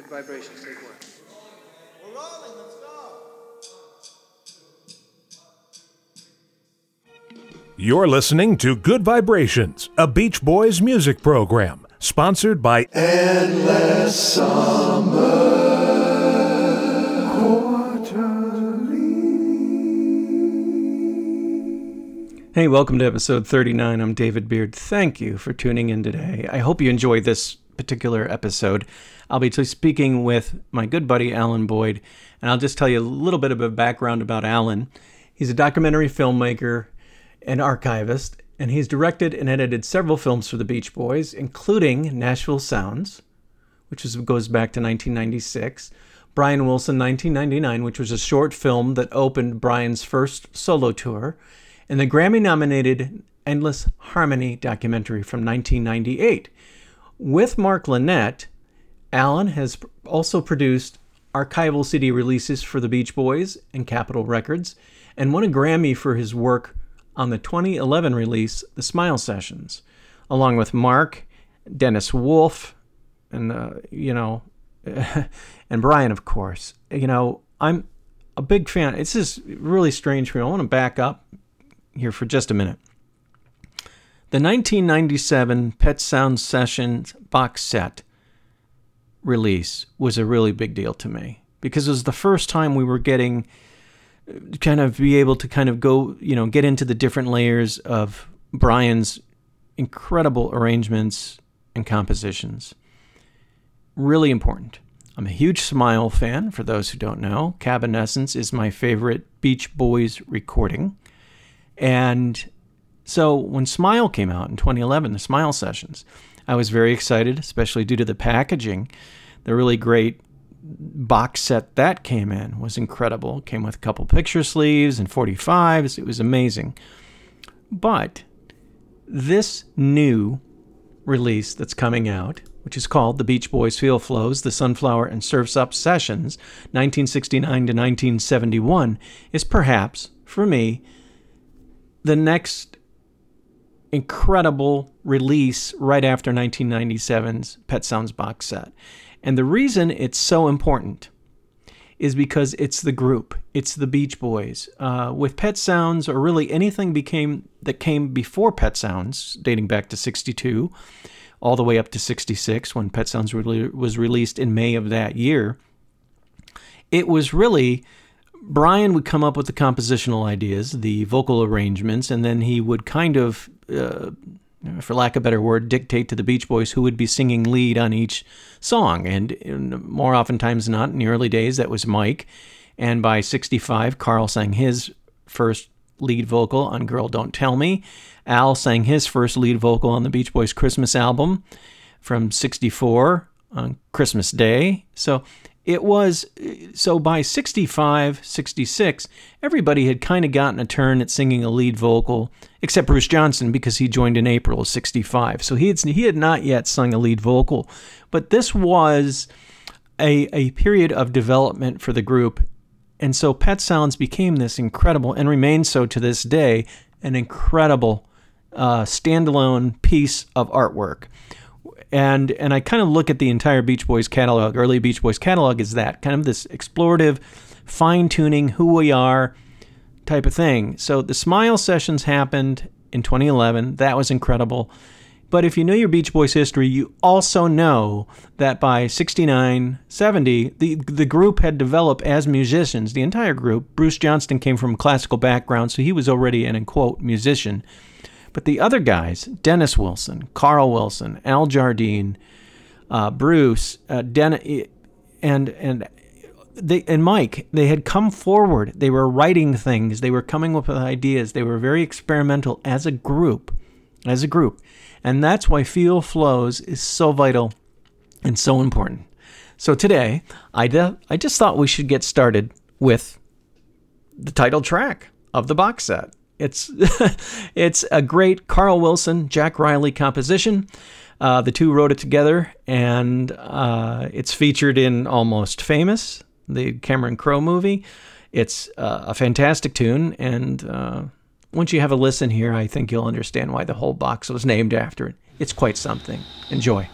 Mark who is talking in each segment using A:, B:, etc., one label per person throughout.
A: Good vibrations, take one.
B: We're rolling, let's go.
C: You're listening to Good Vibrations, a Beach Boys music program, sponsored by Endless Summer
D: Hey, welcome to episode 39. I'm David Beard. Thank you for tuning in today. I hope you enjoyed this particular episode. I'll be speaking with my good buddy Alan Boyd, and I'll just tell you a little bit of a background about Alan. He's a documentary filmmaker and archivist, and he's directed and edited several films for the Beach Boys, including Nashville Sounds, which is, goes back to 1996. Brian Wilson, 1999, which was a short film that opened Brian's first solo tour, and the Grammy nominated Endless Harmony documentary from 1998. With Mark Linett, Alan has also produced archival CD releases for the Beach Boys and Capitol Records, and won a Grammy for his work on the 2011 release, The Smile Sessions, along with Mark, Dennis Wolfe, and, uh, you know, and Brian, of course. You know, I'm a big fan. It's just really strange for me. I want to back up here for just a minute. The 1997 Pet Sounds Sessions box set release was a really big deal to me because it was the first time we were getting uh, kind of be able to kind of go, you know, get into the different layers of Brian's incredible arrangements and compositions. Really important. I'm a huge Smile fan, for those who don't know. Cabin Essence is my favorite Beach Boys recording. And so when Smile came out in 2011, the Smile Sessions, I was very excited, especially due to the packaging. The really great box set that came in was incredible. It came with a couple picture sleeves and 45s. It was amazing. But this new release that's coming out, which is called The Beach Boys Feel Flows, The Sunflower and Surfs Up Sessions, 1969 to 1971, is perhaps, for me, the next incredible release right after 1997's Pet Sounds box set. And the reason it's so important is because it's the group, it's the Beach Boys. Uh, with Pet Sounds, or really anything became that came before Pet Sounds, dating back to '62, all the way up to '66 when Pet Sounds really was released in May of that year. It was really Brian would come up with the compositional ideas, the vocal arrangements, and then he would kind of, uh, for lack of a better word, dictate to the Beach Boys who would be singing lead on each song. And, and more oftentimes than not, in the early days, that was Mike. And by 65, Carl sang his first lead vocal on Girl Don't Tell Me. Al sang his first lead vocal on the Beach Boys Christmas album from 64 on Christmas Day. So it was so by 65 66 everybody had kind of gotten a turn at singing a lead vocal except bruce Johnston because he joined in april of 65 so he had, he had not yet sung a lead vocal. But this was a, a period of development for the group and so pet sounds became this incredible and remains so to this day an incredible uh, standalone piece of artwork and and I kind of look at the entire Beach Boys catalog, early Beach Boys catalog, is that kind of this explorative, fine tuning who we are type of thing. So the Smile sessions happened in 2011. That was incredible. But if you know your Beach Boys history, you also know that by 69, 70, the, the group had developed as musicians, the entire group. Bruce Johnston came from a classical background, so he was already an, quote, musician. But the other guys, Dennis Wilson, Carl Wilson, Al Jardine, uh, Bruce, uh, Den- and and they and Mike, they had come forward. They were writing things. They were coming up with ideas. They were very experimental as a group, as a group, and that's why Feel Flows is so vital and so important. So today, I de- I just thought we should get started with the title track of the box set. It's it's a great Carl Wilson, Jack Rieley composition. Uh, the two wrote it together, and uh, it's featured in Almost Famous, the Cameron Crowe movie. It's uh, a fantastic tune, and uh, once you have a listen here, I think you'll understand why the whole box was named after it. It's quite something. Enjoy.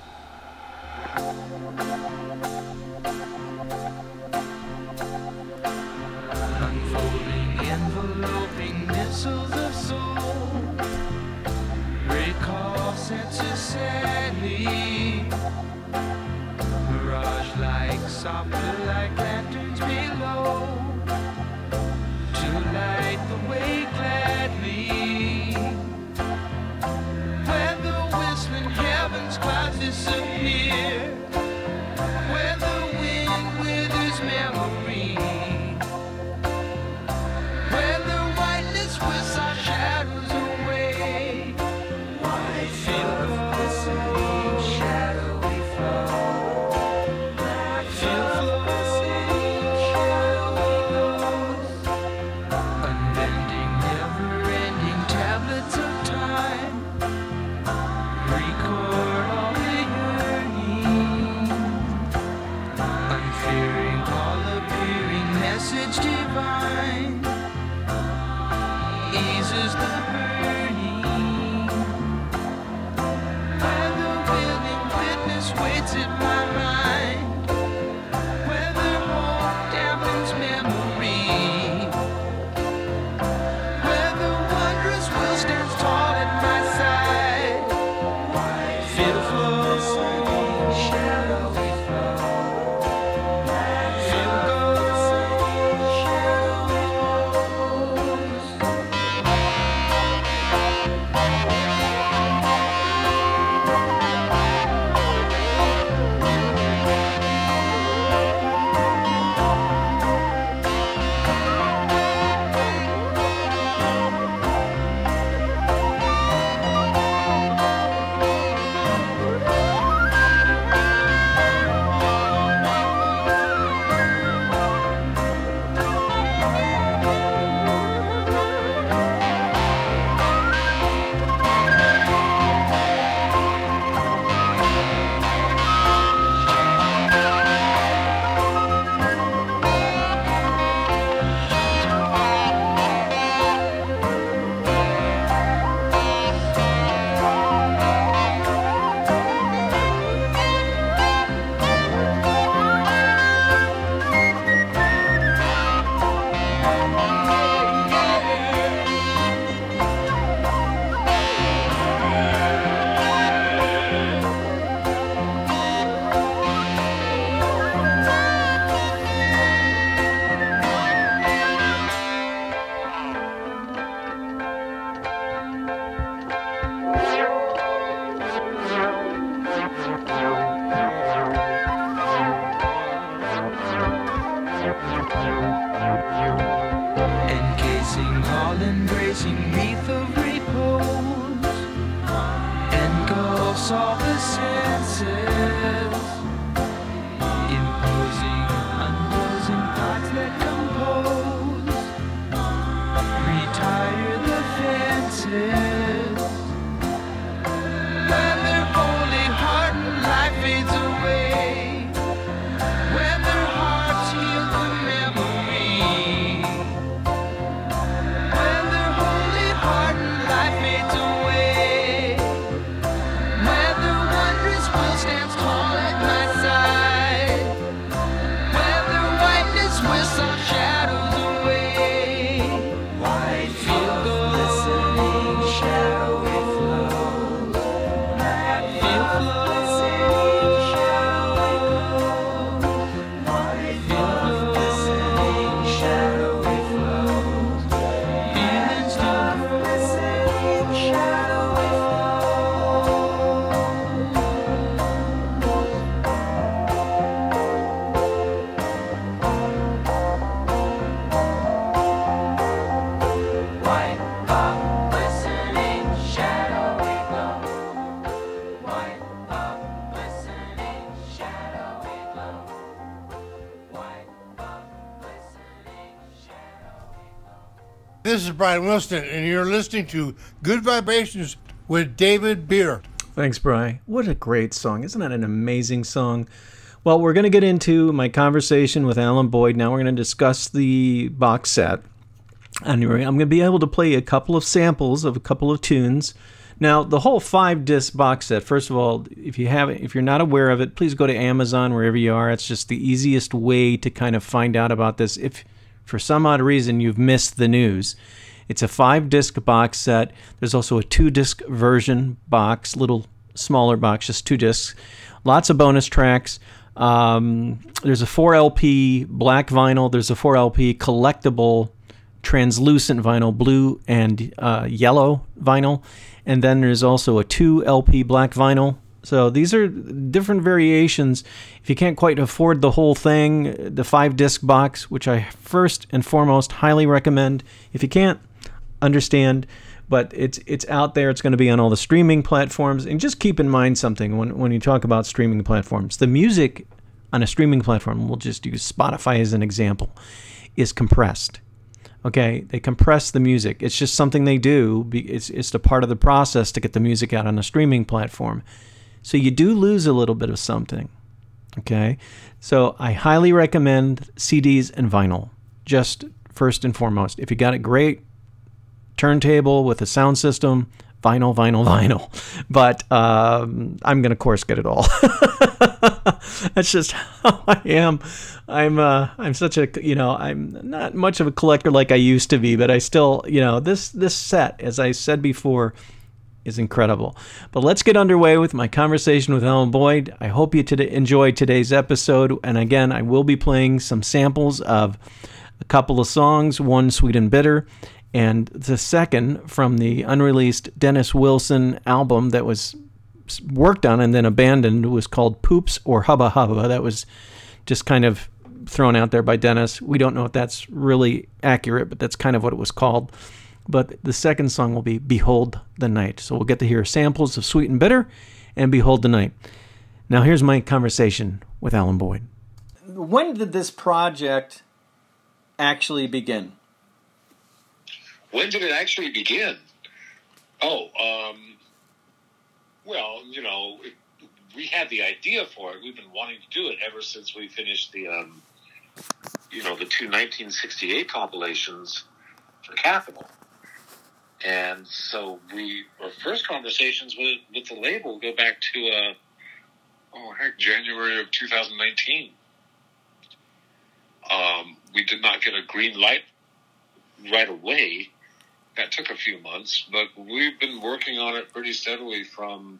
E: Brian Wilson, and you're listening to Good Vibrations with David Beard.
D: Thanks, Brian. What a great song. Isn't that an amazing song? Well, we're going to get into my conversation with Alan Boyd. Now we're going to discuss the box set. Anyway, I'm going to be able to play a couple of samples of a couple of tunes. Now, the whole five disc box set. First of all, if you haven't, if you're not aware of it, please go to Amazon wherever you are. It's just the easiest way to kind of find out about this. If for some odd reason you've missed the news, it's a five disc box set. There's also a two disc version box, little smaller box, just two discs. Lots of bonus tracks. Um, there's a 4LP black vinyl. There's a 4LP collectible translucent vinyl, blue and uh, yellow vinyl, and then there's also a 2LP black vinyl. So these are different variations. If you can't quite afford the whole thing, the five disc box, which I first and foremost highly recommend. If you can't, understand, but it's it's out there. It's going to be on all the streaming platforms. And just keep in mind something when when you talk about streaming platforms, the music on a streaming platform, we'll just use Spotify as an example, is compressed. Okay, they compress the music. It's just something they do. It's it's a part of the process to get the music out on a streaming platform. So you do lose a little bit of something. Okay, so I highly recommend CDs and vinyl. Just first and foremost, if you got it great, turntable with a sound system, vinyl, vinyl, vinyl. But um, I'm gonna, of course, get it all. That's just how I am. I'm uh, I'm such a you know I'm not much of a collector like I used to be, but I still you know this this set, as I said before, is incredible. But let's get underway with my conversation with Alan Boyd. I hope you today enjoyed today's episode. And again, I will be playing some samples of a couple of songs, one Sweet and Bitter, and the second from the unreleased Dennis Wilson album that was worked on and then abandoned was called Poops or Hubba Hubba. That was just kind of thrown out there by Dennis. We don't know if that's really accurate, but that's kind of what it was called. But the second song will be Behold the Night. So we'll get to hear samples of Sweet and Bitter and Behold the Night. Now here's my conversation with Alan Boyd. When did this project actually begin?
F: When did it actually begin? Oh, um, well, you know, it, we had the idea for it. We've been wanting to do it ever since we finished the, um, you know, the two 1968 compilations for Capitol. And so we, our first conversations with, with the label go back to, uh, oh heck, January of 2019. Um, we did not get a green light right away. That took a few months, but we've been working on it pretty steadily from,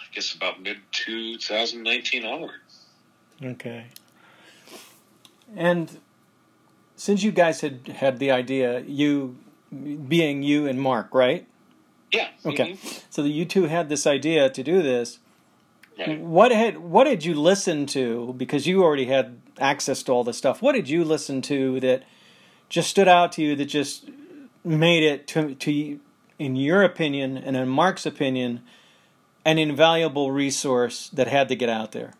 F: I guess, about mid 2019 onward.
D: Okay. And since you guys had had the idea, you being you and Mark, right?
F: Yeah.
D: Okay.
F: mhm,
D: So you two had this idea to do this.
F: Right.
D: What had what did you listen to because you already had access to all this stuff? What did you listen to that just stood out to you that just made it to to in your opinion and in Mark's opinion an invaluable resource that had to get out there?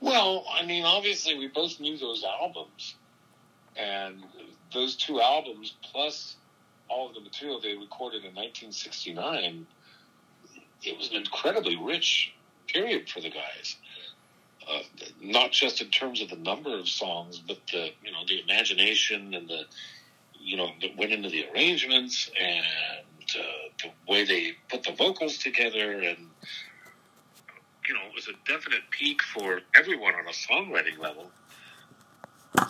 F: Well, I mean, obviously, we both knew those albums, and those two albums, plus all of the material they recorded in 1969, it was an incredibly rich period for the guys. Uh, not just in terms of the number of songs, but the you know the imagination and the you know that went into the arrangements and uh, the way they put the vocals together and you know, it was a definite peak for everyone on a songwriting level.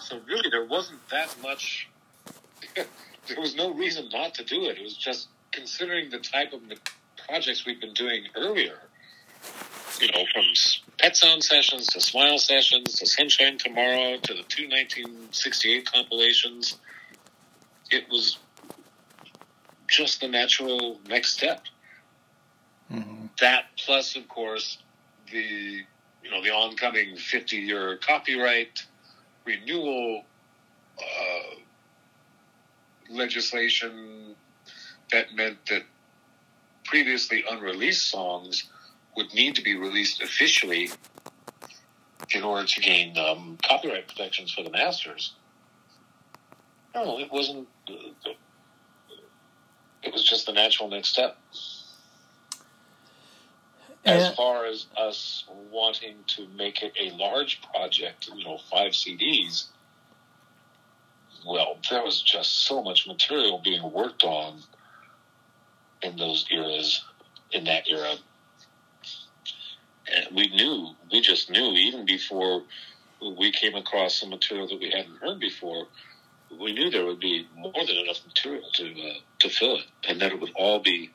F: So really, there wasn't that much. there was no reason not to do it. It was just considering the type of projects we've been doing earlier. You know, from Pet Sound sessions to Smile sessions to Sunshine Tomorrow to the two 1968 compilations. It was just the natural next step. That plus, of course, the you know the oncoming 50 year copyright renewal uh, legislation that meant that previously unreleased songs would need to be released officially in order to gain um, copyright protections for the masters. No, it wasn't. It was just the natural next step as
D: And-
F: far as us wanting to make it a large project, you know, five CDs, well, there was just so much material being worked on in those eras, in that era. And we knew, we just knew, even before we came across some material that we hadn't heard before, we knew there would be more than enough material to uh, to fill it, and that it would all be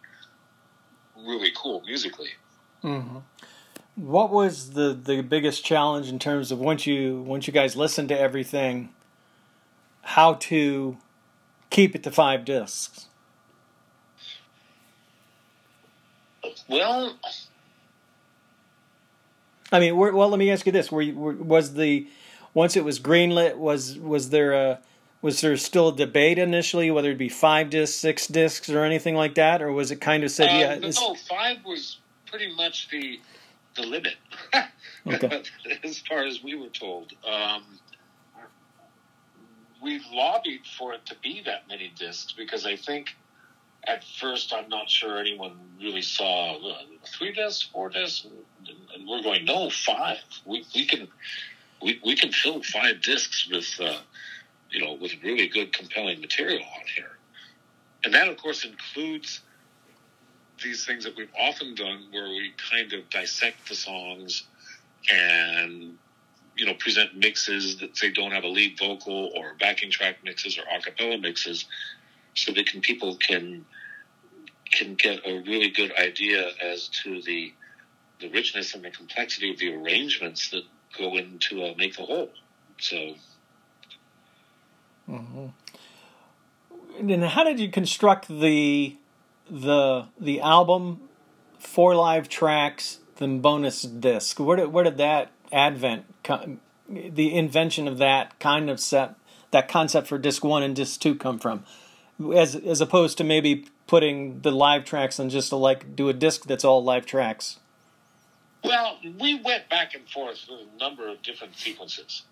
F: really cool musically.
D: what was the the biggest challenge in terms of once you once you guys listened to everything, how to keep it to five discs?
F: Well,
D: I mean, well, let me ask you this: were, you, were was the once it was greenlit was was there a was there still a debate initially whether it'd be five discs, six discs, or anything like that, or was it kind of said,
F: uh,
D: yeah,
F: no, five was pretty much the the limit,
D: Okay.
F: as far as we were told. Um, we lobbied for it to be that many discs because I think at first I'm not sure anyone really saw uh, three discs, four discs, and, and we're going no five. We we can we we can fill five discs with uh, you know with really good compelling material on here, and that of course includes these things that we've often done where we kind of dissect the songs and you know present mixes that say don't have a lead vocal or backing track mixes or a cappella mixes so that can people can can get a really good idea as to the the richness and the complexity of the arrangements that go into make the whole so
D: And how did you construct the the the album, four live tracks, then bonus disc? Where did where did that advent, the invention of that kind of set, that concept for disc one and disc two come from? As as opposed to maybe putting the live tracks on just to like do a disc that's all live tracks.
F: Well, we went back and forth with a number of different sequences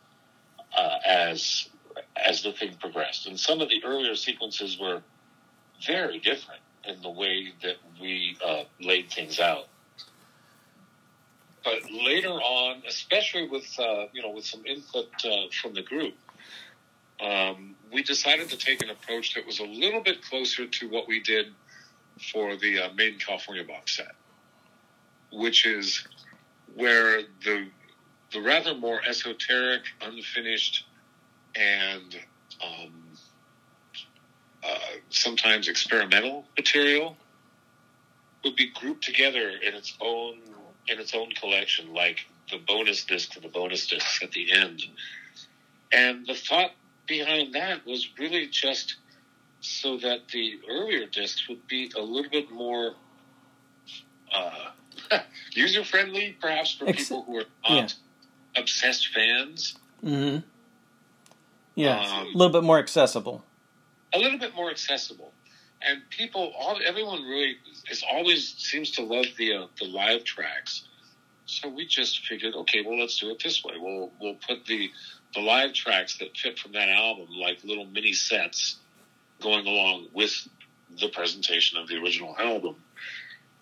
F: uh, as as the thing progressed, and some of the earlier sequences were very different in the way that we uh, laid things out. But later on, especially with uh, you know with some input uh, from the group, um, we decided to take an approach that was a little bit closer to what we did for the uh, California box set which is where the the rather more esoteric, unfinished, and um, uh, sometimes experimental material would be grouped together in its own in its own collection, like the bonus disc to the bonus disc at the end. And the thought behind that was really just so that the earlier discs would be a little bit more uh, user friendly, perhaps for
D: Ex-
F: people who are not obsessed fans.
D: Mm-hmm. Yeah,
F: Um,
D: a little bit more accessible.
F: a little bit more accessible. And people, all everyone really is always seems to love the uh, the live tracks. So we just figured, okay, well, let's do it this way. We'll we'll put the the live tracks that fit from that album, like little mini sets, going along with the presentation of the original album.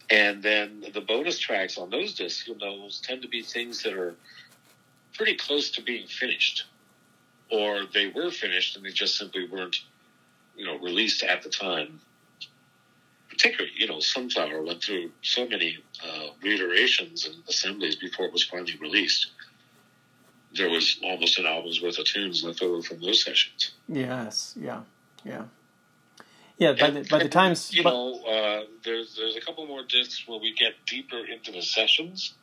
F: And then the bonus tracks on those discs, you know, those tend to be things that are pretty close to being finished, or they were finished and they just simply weren't you know, released at the time. Particularly, you know, Sunflower went through so many uh, reiterations and assemblies before it was finally released. There was almost an album's worth of tunes left over from those sessions.
D: Yes, yeah, yeah, yeah. By the by the time,
F: you
D: but-
F: know, uh, there's there's a couple more discs where we get deeper into the sessions,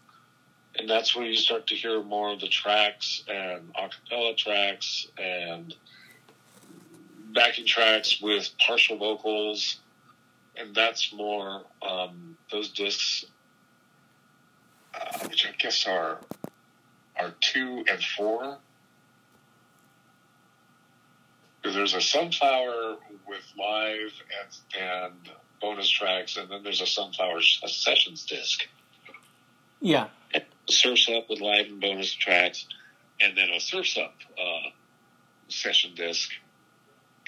F: and that's where you start to hear more of the tracks and a cappella tracks and backing tracks with partial vocals, and that's more um, those discs, uh, which I guess are are two and four. There's a sunflower with live and, and bonus tracks, and then there's a sunflower sessions disc.
D: yeah,
F: Surfs Up with live and bonus tracks, and then a Surfs Up uh, session disc,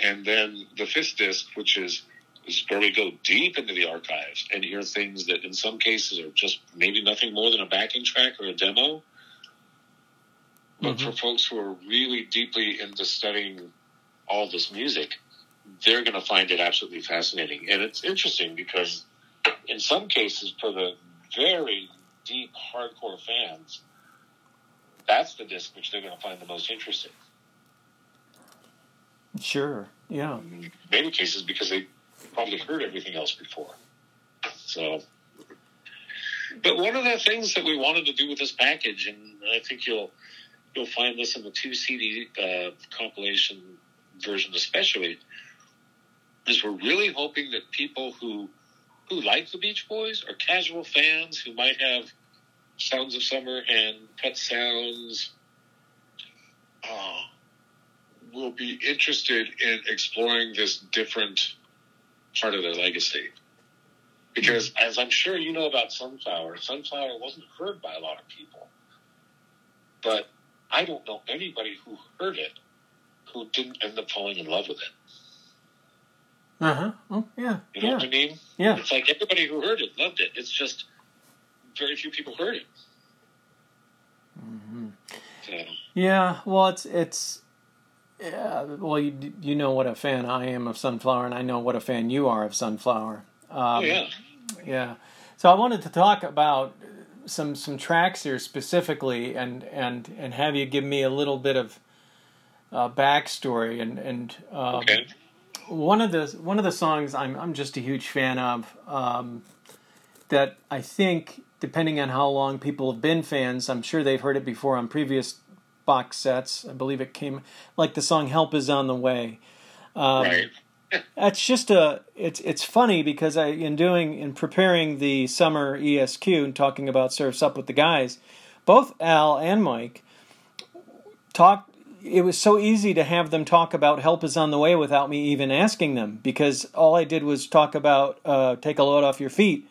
F: and then the fifth disc, which is is where we go deep into the archives and hear things that in some cases are just maybe nothing more than a backing track or a demo. But for folks who are really deeply into studying all this music, they're going to find it absolutely fascinating. And it's interesting because in some cases, for the very deep hardcore fans, that's the disc which they're going to find the most interesting.
D: sure, yeah,
F: In many cases, because they probably heard everything else before. So, But one of the things that we wanted to do with this package, and I think you'll you'll find this in the two CD uh, compilation version especially, is we're really hoping that people who who like the Beach Boys or casual fans who might have Sounds of Summer and Pet Sounds uh, will be interested in exploring this different part of their legacy. Because as I'm sure you know about Sunflower, Sunflower wasn't heard by a lot of people. But I don't know anybody who heard it who didn't end up falling in love with it.
D: Uh huh. Oh yeah.
F: You know
D: Yeah.
F: what I mean?
D: Yeah.
F: It's like everybody who heard it loved it. It's just very few people heard it.
D: Mm-hmm.
F: So,
D: Yeah, well, it's it's yeah. Well, you you know what a fan I am of Sunflower, and I know what a fan you are of Sunflower. Um,
F: oh yeah.
D: yeah. So I wanted to talk about some some tracks here specifically, and and and have you give me a little bit of uh, backstory and and um,
F: Okay.
D: One of the one of the songs I'm I'm just a huge fan of. Um, that I think, depending on how long people have been fans, I'm sure they've heard it before on previous box sets. I believe it came like the song "Help Is on the Way." Um,
F: right.
D: That's just a. It's it's funny because I in doing in preparing the summer ESQ and talking about Surfs Up with the guys, both Al and Mike talked. It was so easy to have them talk about "Help Is on the Way" without me even asking them because all I did was talk about uh, "Take a Load Off Your Feet"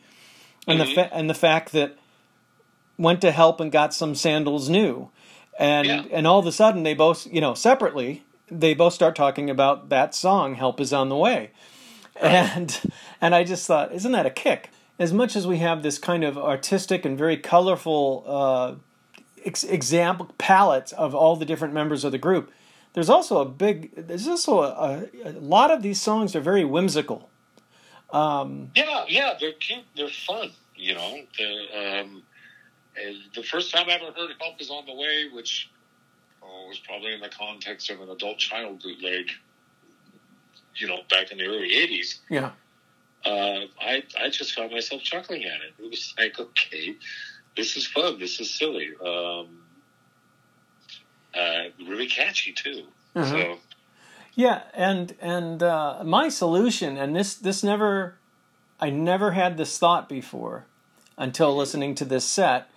D: and the fa- and the fact that went to help and got some sandals new, and
F: Yeah.
D: and all of a sudden they both you know separately they both start talking about that song "Help Is on the Way," and and I just thought, isn't that a kick? As much as we have this kind of artistic and very colorful uh, ex- example palette of all the different members of the group, there's also a big there's also a, a, a lot of these songs are very whimsical.
F: Yeah, yeah, they're cute. They're fun. You know, um, the first time I ever heard "Help Is on the Way," which oh, was probably in the context of an adult child bootleg. You know, back in the early '80s,
D: Yeah.
F: uh, I I just found myself chuckling at it. It was like, okay, this is fun. This is silly. Um, uh, really catchy too.
D: Uh-huh.
F: So
D: Yeah, and and uh, my solution, and this this never, I never had this thought before, until listening to this set,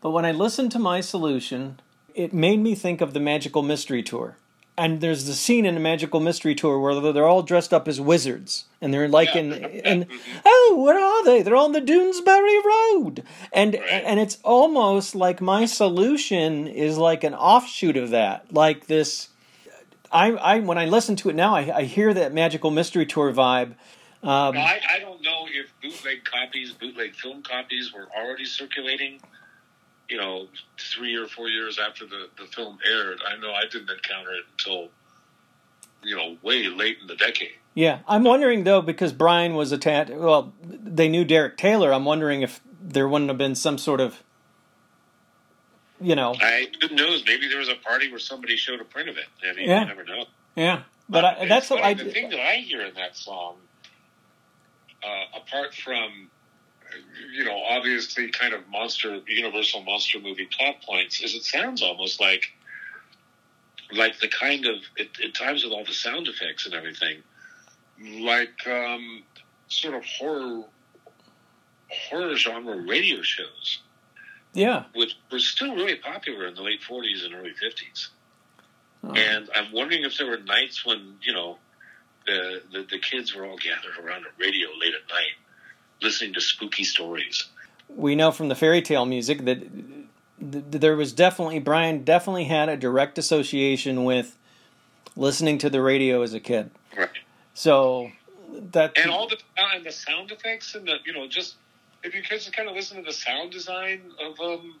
D: but when I listened to my solution, it made me think of the Magical Mystery Tour. And there's the scene in the Magical Mystery Tour where they're all dressed up as wizards, and they're like in, in oh, where are they? They're on the Doonesbury Road, and and it's almost like my solution is like an offshoot of that, like this. I, I when I listen to it now, I, I hear that magical mystery tour vibe. Um,
F: I, I don't know if bootleg copies, bootleg film copies were already circulating, you know, three or four years after the, the film aired. I know I didn't encounter it until, you know, way late in the decade.
D: yeah, I'm wondering though because Brian was attached. Well, they knew Derek Taylor. I'm wondering if there wouldn't have been some sort of, you know,
F: I who knows? Maybe there was a party where somebody showed a print of it. I mean,
D: Yeah.
F: you never know.
D: yeah. But I, that's what I.
F: The thing that I hear in that song, uh, apart from, you know, obviously kind of monster, Universal monster movie plot points, is it sounds almost like, like the kind of at, times with all the sound effects and everything, like um, sort of horror, horror genre radio shows,
D: Yeah.
F: which were still really popular in the late '40s and early '50s.
D: Oh.
F: And I'm wondering if there were nights when, you know, the, the, the kids were all gathered around a radio late at night, listening to spooky stories.
D: we know from the fairy tale music that th- there was definitely Brian definitely had a direct association with listening to the radio as a kid.
F: Right.
D: So that
F: And all the and the sound effects and the you know just if you kids kind of listen to the sound design of um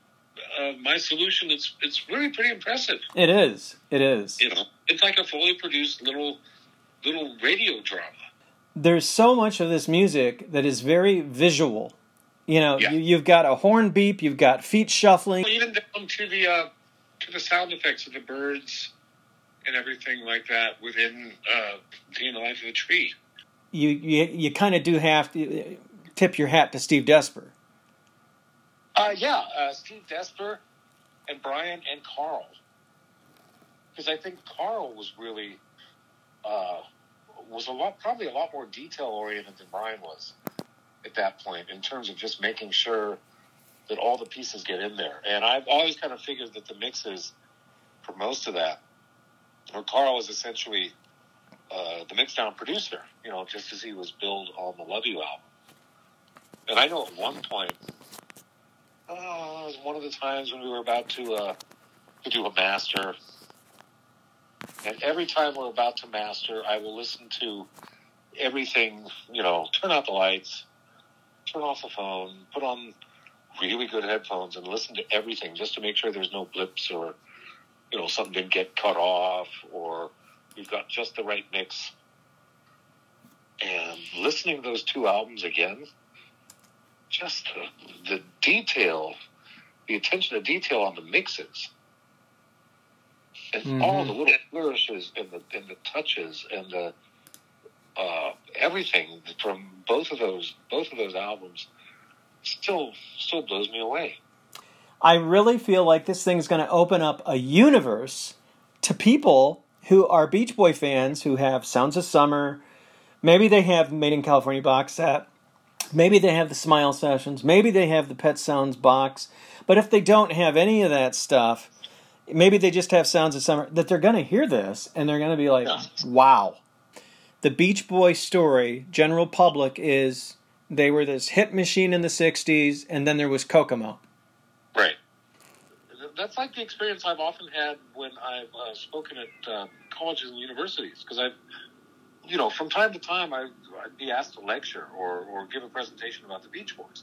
F: uh, my solution, it's it's really pretty impressive.
D: it is. It is.
F: You know, it's like a fully produced little little radio drama.
D: There's so much of this music that is very visual. You know,
F: Yeah.
D: you, you've got a horn beep, you've got feet shuffling.
F: even down to the uh, to the sound effects of the birds and everything like that within uh, in the Life of a Tree.
D: You you, you kind of do have to tip your hat to Steve Desper.
F: Uh, yeah, uh, Steve Desper and Brian and Carl. Because I think Carl was really uh, was a lot, probably a lot more detail oriented than Brian was at that point in terms of just making sure that all the pieces get in there. And I've always kind of figured that the mixes for most of that, where Carl was essentially uh, the mixdown producer, you know, just as he was billed on the Love You album. And I know at one point, oh, it was one of the times when we were about to uh, to do a master. And every time we're about to master, I will listen to everything, you know, turn out the lights, turn off the phone, put on really good headphones and listen to everything just to make sure there's no blips or, you know, something didn't get cut off or we've got just the right mix. And listening to those two albums again, just the, the detail, the attention to detail on the mixes, and
D: Mhm.
F: all the little flourishes and the and the touches and the uh, everything from both of those both of those albums still still blows me away.
D: I really feel like this thing is going to open up a universe to people who are Beach Boy fans who have Sounds of Summer. Maybe they have Made in California box set. Maybe they have the Smile Sessions. Maybe they have the Pet Sounds box. But if they don't have any of that stuff, maybe they just have Sounds of Summer, that they're going to hear this and they're going to be like,
F: Yeah.
D: wow. The Beach Boy story, general public, is they were this hit machine in the 60s, and then there was Kokomo.
F: Right. That's like the experience I've often had when I've uh, spoken at uh, colleges and universities because I've, you know, from time to time I, I'd be asked to lecture or, or give a presentation about the Beach Boys.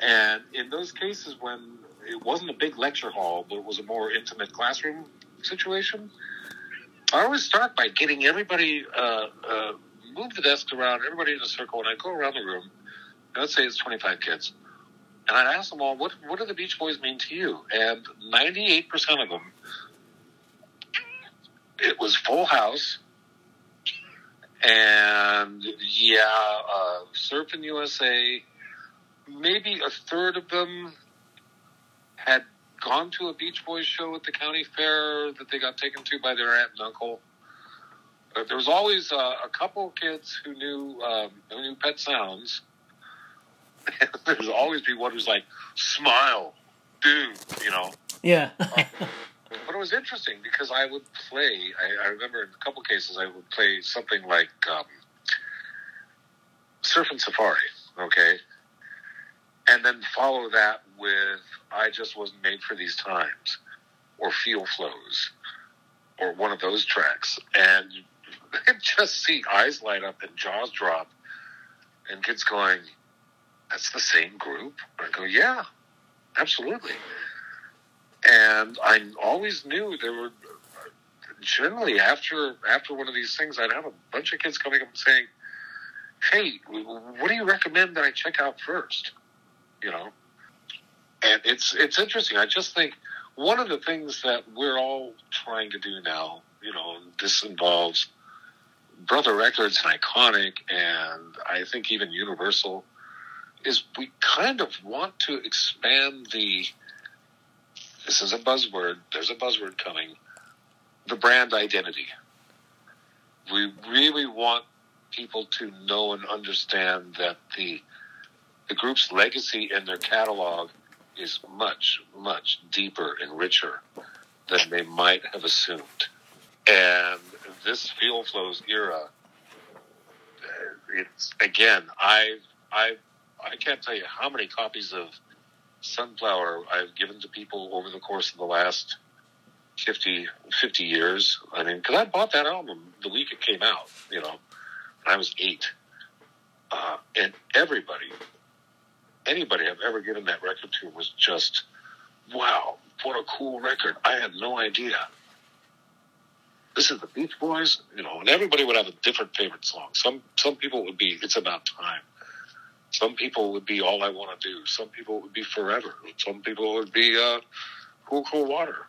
F: And in those cases when it wasn't a big lecture hall, but it was a more intimate classroom situation, I always start by getting everybody, uh, uh, move the desk around, everybody in a circle, and I go around the room. Let's say it's 25 kids. And I'd ask them all, what, what do the Beach Boys mean to you? And 98% of them, it was Full House. And yeah, uh, Surfing USA. Maybe a third of them had gone to a Beach Boys show at the county fair that they got taken to by their aunt and uncle. But there was always uh, a couple of kids who knew um, who knew Pet Sounds. there would always be one who's like, "Smile, dude," you know.
D: Yeah.
F: But it was interesting because I would play. I, I remember in a couple cases I would play something like um, Surfin' Safari, okay, and then follow that with "I Just Wasn't Made for These Times" or "Feel Flows" or one of those tracks, and just see eyes light up and jaws drop, and kids going, "That's the same group." I go, "Yeah, absolutely." and I always knew there were generally after after one of these things, I'd have a bunch of kids coming up and saying, "Hey, what do you recommend that I check out first? You know, and it's it's interesting. I just think one of the things that we're all trying to do now, you know, this involves Brother Records and Iconic, and I think even Universal, is we kind of want to expand the this is a buzzword. There's a buzzword coming. The brand identity. We really want people to know and understand that the the group's legacy and their catalog is much, much deeper and richer than they might have assumed. And this Feel Flows era, it's again, I, I, I can't tell you how many copies of Sunflower I've given to people over the course of the last 50, 50 years. I mean, because I bought that album the week it came out, you know, when I was eight. Uh, and everybody, anybody I've ever given that record to was just, wow, what a cool record. I had no idea. This is the Beach Boys, you know, and everybody would have a different favorite song. Some some people would be It's About Time. Some people would be All I Want to Do. Some people would be Forever. Some people would be uh, Cool Cool Water.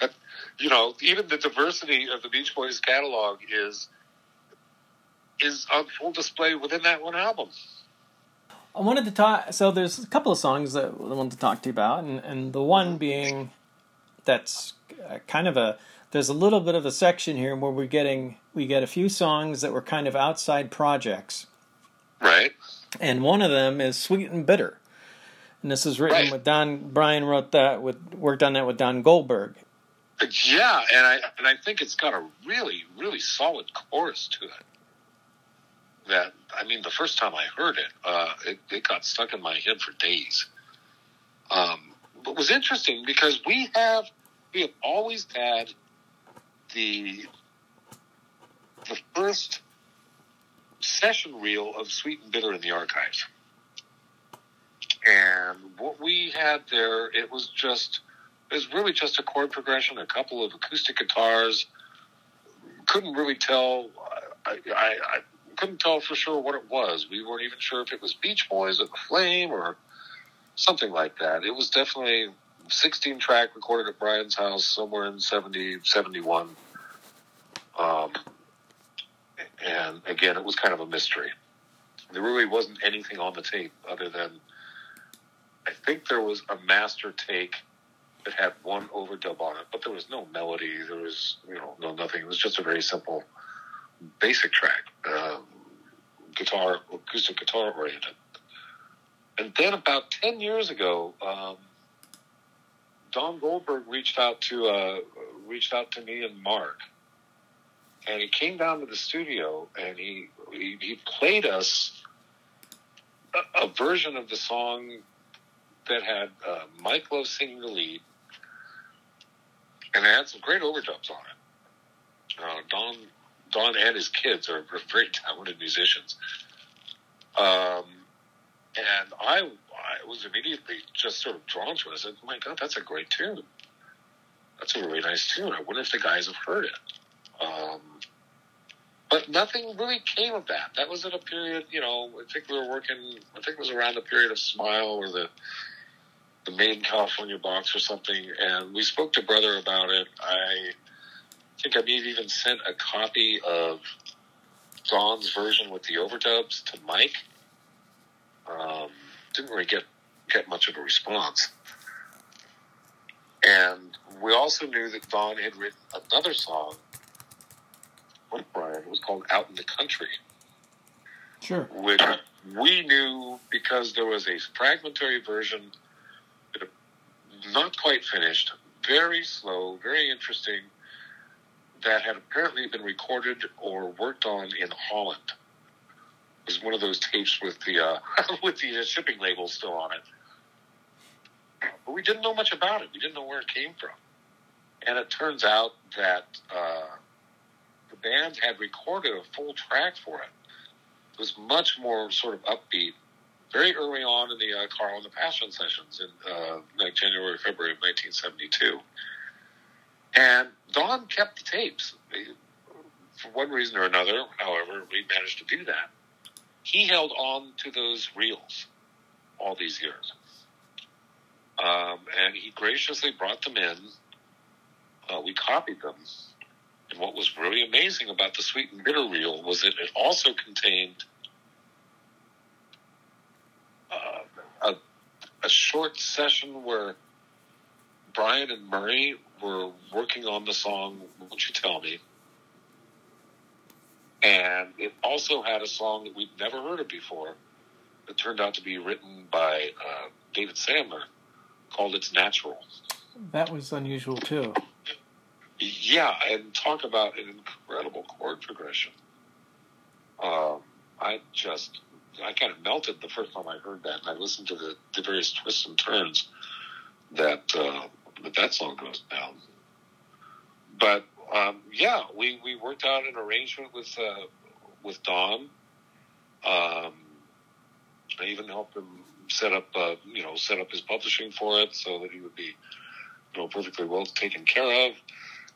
F: But, you know, even the diversity of the Beach Boys catalog is is on full display within that one album.
D: I wanted to talk. So there's a couple of songs that I wanted to talk to you about, and, and the one being that's uh, kind of a there's a little bit of a section here where we're getting we get a few songs that were kind of outside projects,
F: Right.
D: and one of them is "Sweet and Bitter," and this is written
F: Right.
D: with Don. Brian wrote that with worked on that with Don Goldberg.
F: Yeah, and I and I think it's got a really really solid chorus to it. That I mean, the first time I heard it, uh, it, it got stuck in my head for days. Um, but it was interesting because we have we have always had the the first session reel of Sweet and Bitter in the archives. And what we had there, it was just it was really just a chord progression, a couple of acoustic guitars. Couldn't really tell. I, I, I couldn't tell for sure what it was. We weren't even sure if it was Beach Boys or The Flame or something like that. It was definitely 16 track recorded at Brian's house somewhere in 70, 71. Um, and again, it was kind of a mystery. There really wasn't anything on the tape other than I think there was a master take that had one overdub on it, but there was no melody. There was, you know, no nothing. It was just a very simple, basic track, um, guitar, acoustic guitar oriented. And then about ten years ago, um, Don Goldberg reached out to uh, reached out to me and Mark, and he came down to the studio and he he, he played us a, a version of the song that had uh, Mike Love singing the lead, and it had some great overdubs on it. Uh, Don, Don, and his kids are very talented musicians. Um, and I, I was immediately just sort of drawn to it. I said, "My God, that's a great tune. That's a really nice tune. I wonder if the guys have heard it." Um, but nothing really came of that. That was at a period, you know. I think we were working. I think it was around the period of Smile or the the Made in California box or something, and we spoke to Brother about it. I think I may have even sent a copy of Don's version with the overdubs to Mike. Um, didn't really get get much of a response. And we also knew that Don had written another song with Brian. It was called Out in the Country
D: Sure.
F: which we knew because there was a fragmentary version, that not quite finished, very slow, very interesting, that had apparently been recorded or worked on in Holland. It was one of those tapes with the uh, with the uh, shipping label still on it. But we didn't know much about it. We didn't know where it came from. And it turns out that uh, the band had recorded a full track for it it was much more sort of upbeat very early on in the uh, Carl and the Passion sessions in uh, like January, February of 1972. And Don kept the tapes. For one reason or another, however, we managed to do that. He held on to those reels all these years. Um, and he graciously brought them in. Uh, we copied them. And what was really amazing about the Sweet and Bitter reel was that it also contained uh, a, a short session where Brian and Murray were working on the song Won't You Tell Me? And it also had a song that we'd never heard of before that turned out to be written by uh, David Sandler called It's Natural.
D: That was unusual too.
F: Yeah, and talk about an incredible chord progression. Um, I just, I kind of melted the first time I heard that, and I listened to the, the various twists and turns that uh, that that song goes down. But um, yeah, we, we worked out an arrangement with uh, with Don. Um, I even helped him set up, uh, you know, set up his publishing for it so that he would be, you know, perfectly well taken care of.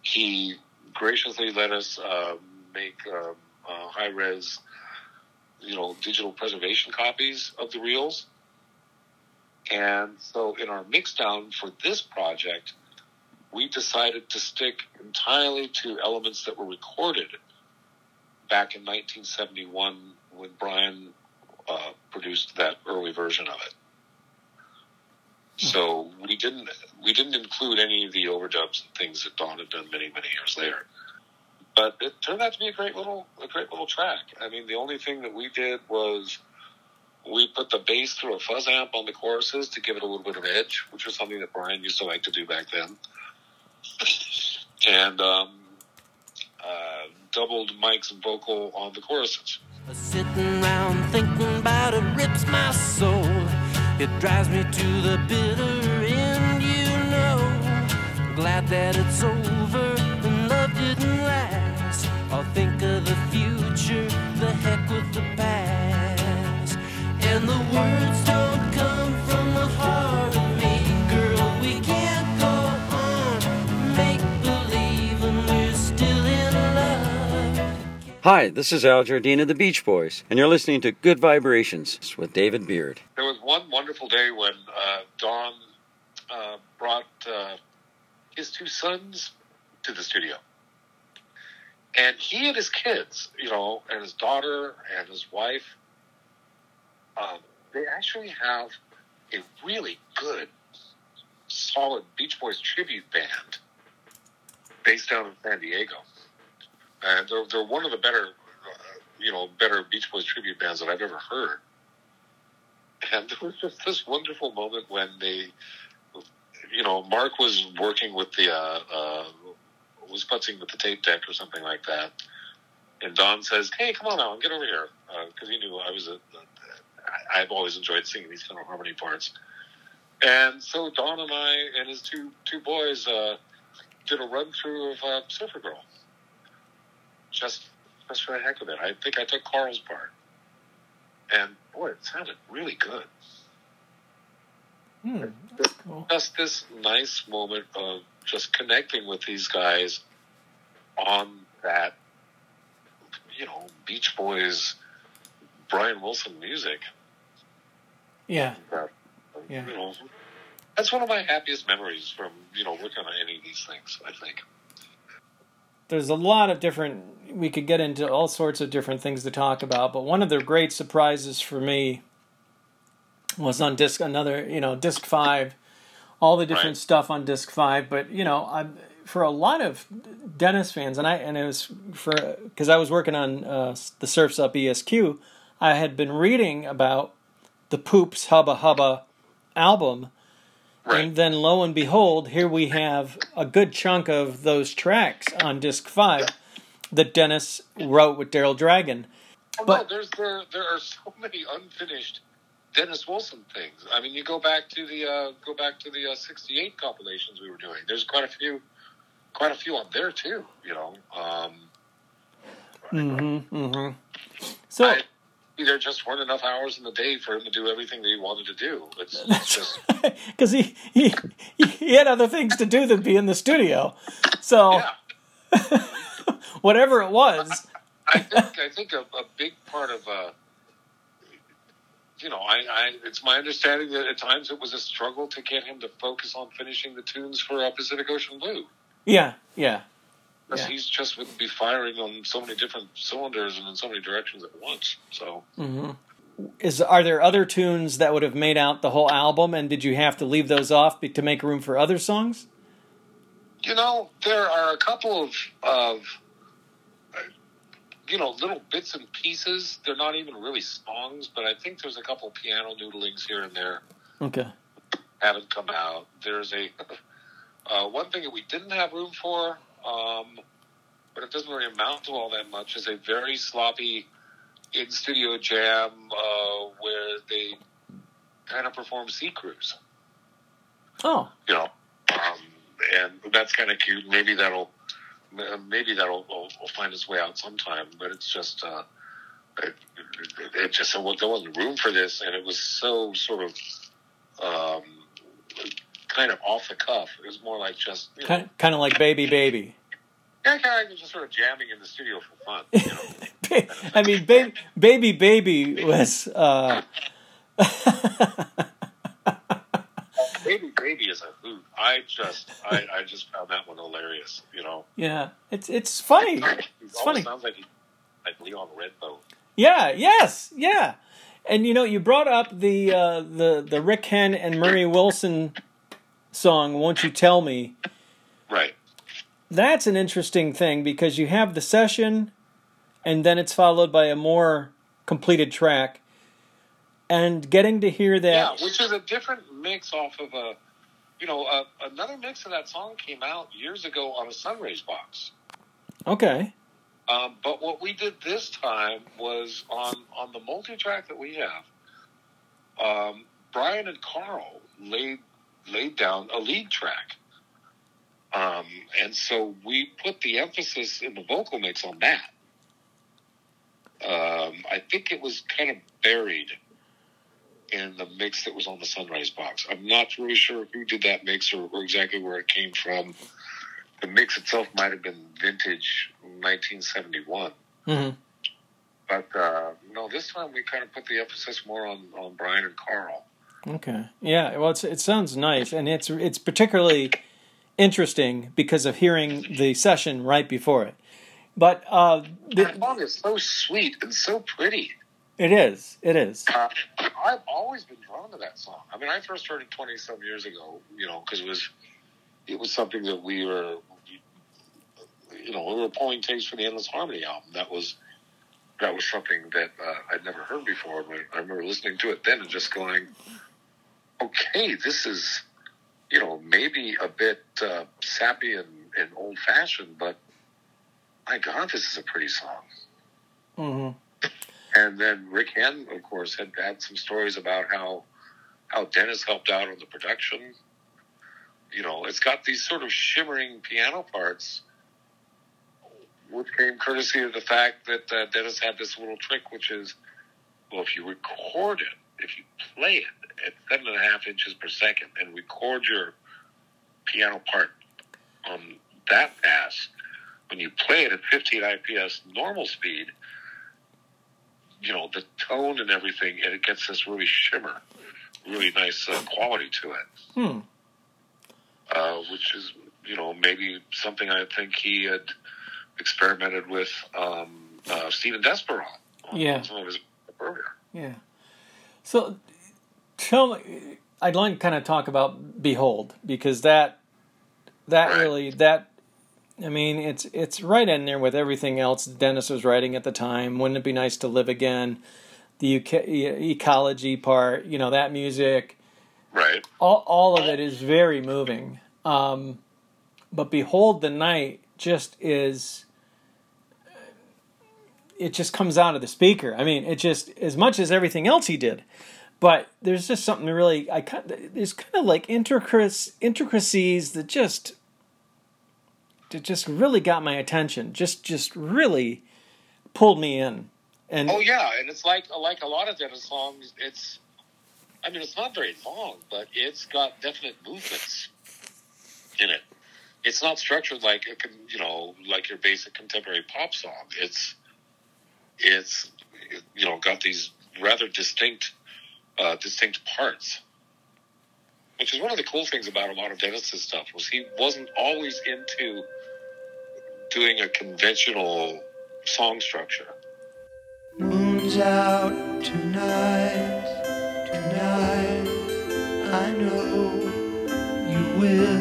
F: He graciously let us uh, make um, uh, high res, you know, digital preservation copies of the reels. And so in our mixdown for this project, we decided to stick entirely to elements that were recorded back in 1971 when Brian uh, produced that early version of it. So we didn't we didn't include any of the overdubs and things that Don had done many many years later. But it turned out to be a great little a great little track. I mean, the only thing that we did was we put the bass through a fuzz amp on the choruses to give it a little bit of edge, which was something that Brian used to like to do back then. And um, uh, doubled Mike's vocal on the choruses.
G: Sitting round thinking about it rips my soul. It drives me to the bitter end, you know. Glad that it's over and love didn't last. I'll think of the future, the heck with the past.
H: Hi, this is Al Jardine of the Beach Boys, and you're listening to Good Vibrations with David Beard.
F: There was one wonderful day when uh, Don uh, brought uh, his two sons to the studio. And he and his kids, you know, and his daughter and his wife, um, they actually have a really good, solid Beach Boys tribute band based out in San Diego. And they're, they're one of the better, uh, you know, better Beach Boys tribute bands that I've ever heard. And there was just this wonderful moment when they, you know, Mark was working with the, uh, uh, was putzing with the tape deck or something like that. And Don says, "Hey, come on now, get over here," because he knew I was a. I- I've always enjoyed singing these kind of harmony parts. And so Don and I and his two two boys uh, did a run through of uh, Surfer Girl. Just just for the heck of it, I think I took Carl's part, and boy, it sounded really good.
D: Hmm, cool.
F: just this nice moment of just connecting with these guys on that, you know, Beach Boys, Brian Wilson music.
D: Yeah, Yeah.
F: You know, that's one of my happiest memories from you know working on any of these things. I think.
D: there's a lot of different. We could get into all sorts of different things to talk about, but one of the great surprises for me was on disc another, you know, disc five, all the different
F: Right.
D: stuff on disc five. But you know, I for a lot of Dennis fans, and I and it was for because I was working on uh, the Surfs Up ESQ, I had been reading about the Poops Hubba Hubba album. And then lo and behold, here we have a good chunk of those tracks on disc five that Dennis wrote with Daryl Dragon.
F: Oh,
D: But-
F: no, there's there there are so many unfinished Dennis Wilson things. I mean, you go back to the uh, go back to the uh, '68 compilations we were doing. There's quite a few, quite a few on there too. You know, um,
D: Mm-hmm. Mm-hmm. So
F: I, there just weren't enough hours in the day for him to do everything that he wanted to do. It's, it's just
D: because he, he he had other things to do than be in the studio. So
F: yeah.
D: whatever it was,
F: I think I think a, a big part of uh, you know, I, I it's my understanding that at times it was a struggle to get him to focus on finishing the tunes for uh, Pacific Ocean Blue.
D: yeah, yeah.
F: Because
D: Yeah.
F: he's just would be firing on so many different cylinders and in so many directions at once. So
D: Is are there other tunes that would have made out the whole album, and did you have to leave those off to make room for other songs?
F: you know, there are a couple of of you know little bits and pieces. They're not even really songs, but I think there's a couple piano noodlings here and there
D: Okay.
F: haven't come out. There's a uh, one thing that we didn't have room for, um, but it doesn't really amount to all that much. Is a very sloppy in studio jam uh, where they kind of perform Sea Cruise.
D: Oh,
F: you know, um, and that's kind of cute. Maybe that'll maybe that'll will, will find its way out sometime. But it's just uh, it, it, it just there wasn't room for this, and it was so sort of um, kind of off the cuff. It was more like just you know,
D: kind kind of like Baby Baby.
F: yeah, kind of just sort of jamming in the studio for fun. You know,
D: I mean, baby, baby, baby was. Uh,
F: baby, baby is a hoot. I just I, I just found that one hilarious. You know,
D: yeah, it's it's funny.
F: it
D: It's funny.
F: sounds like he, like Leon Redbone.
D: Yeah. Yes. Yeah. And you know, you brought up the uh, the the Rick Henn and Murray Wilson song "Won't You Tell Me."
F: Right.
D: That's an interesting thing because you have the session, and then it's followed by a more completed track. And getting to hear that,
F: Yeah, which is a different mix off of a, you know, a, another mix of that song came out years ago on a Sunrays box.
D: okay,
F: Um, but what we did this time was on on the multi track that we have. Um, Brian and Carl laid laid down a lead track, um, and so we put the emphasis in the vocal mix on that. Um, I think it was kind of buried in the mix that was on the Sunrays box. I'm not really sure who did that mix or, or exactly where it came from. The mix itself might have been vintage 1971.
D: Mhm.
F: But uh, no, this time we kind of put the emphasis more on, on Brian and Carl.
D: Okay, yeah. Well, it's, it sounds nice, and it's it's particularly interesting because of hearing the session right before it. But uh,
F: That
D: the,
F: song is so sweet and so pretty.
D: it is, it is.
F: Uh, I've always been drawn to that song. I mean, I first heard it 20 some years ago, you know, because it was, it was something that we were, you know, we were pulling tapes for the Endless Harmony album. That was, that was something that uh, I'd never heard before. But I remember listening to it then and just going, okay, this is, you know, maybe a bit uh, sappy and, and old fashioned, but my God, this is a pretty song.
D: hmm
F: And then Rick Henn, of course, had had some stories about how how Dennis helped out on the production. You know, it's got these sort of shimmering piano parts, which came courtesy of the fact that uh, Dennis had this little trick, which is, well, if you record it, if you play it at seven and a half inches per second, and record your piano part on that pass, when you play it at 15 IPS normal speed, you know, the tone and everything, and it gets this really shimmer, really nice uh, quality to it.
D: Hmm.
F: Uh, which is, you know, maybe something I think he had experimented with um, uh, Stephen Desperon on
D: Yeah.
F: some of his earlier.
D: Yeah. So, tell me, I'd like to kind of talk about "Behold" because that that really that I mean it's it's right in there with everything else Dennis was writing at the time. Wouldn't it be nice to live again? The e- ecology part, you know, that music,
F: Right.
D: all all of it is very moving. Um, but "Behold the Night" just is. It just comes out of the speaker. I mean, it just as much as everything else he did, but there's just something really I there's kind of like intricacies that just that just really got my attention. Just just really pulled me in. And
F: Oh yeah, and it's like like a lot of Dennis songs. It's, I mean, it's not very long, but it's got definite movements in it. It's not structured like a, you know, like your basic contemporary pop song. It's, it's, you know, got these rather distinct, uh, distinct parts. Which is one of the cool things about a lot of Dennis's stuff was he wasn't always into doing a conventional song structure.
A: Moon's out tonight, tonight. I know you will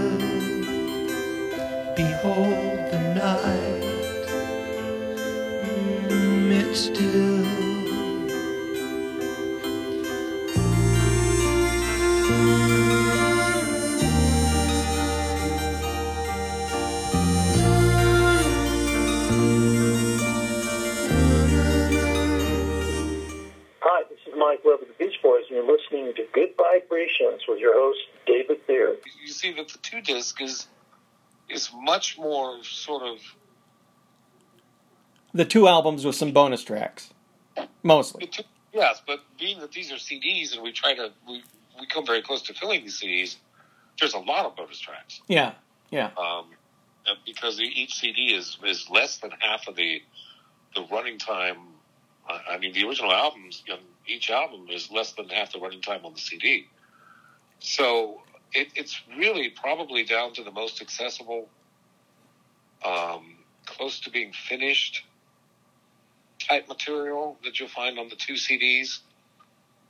I: with your host, David Beard.
F: you see that the two disc is is much more sort of
D: the two albums with some bonus tracks, mostly.
F: two, yes, but being that these are CDs and we try to we, we come very close to filling these CDs, there's a lot of bonus tracks.
D: Yeah, yeah,
F: Um, because each CD is is less than half of the the running time. I I mean, the original albums, you know, each album is less than half the running time on the CD. So it, it's really probably down to the most accessible, um, close to being finished type material that you'll find on the two CDs.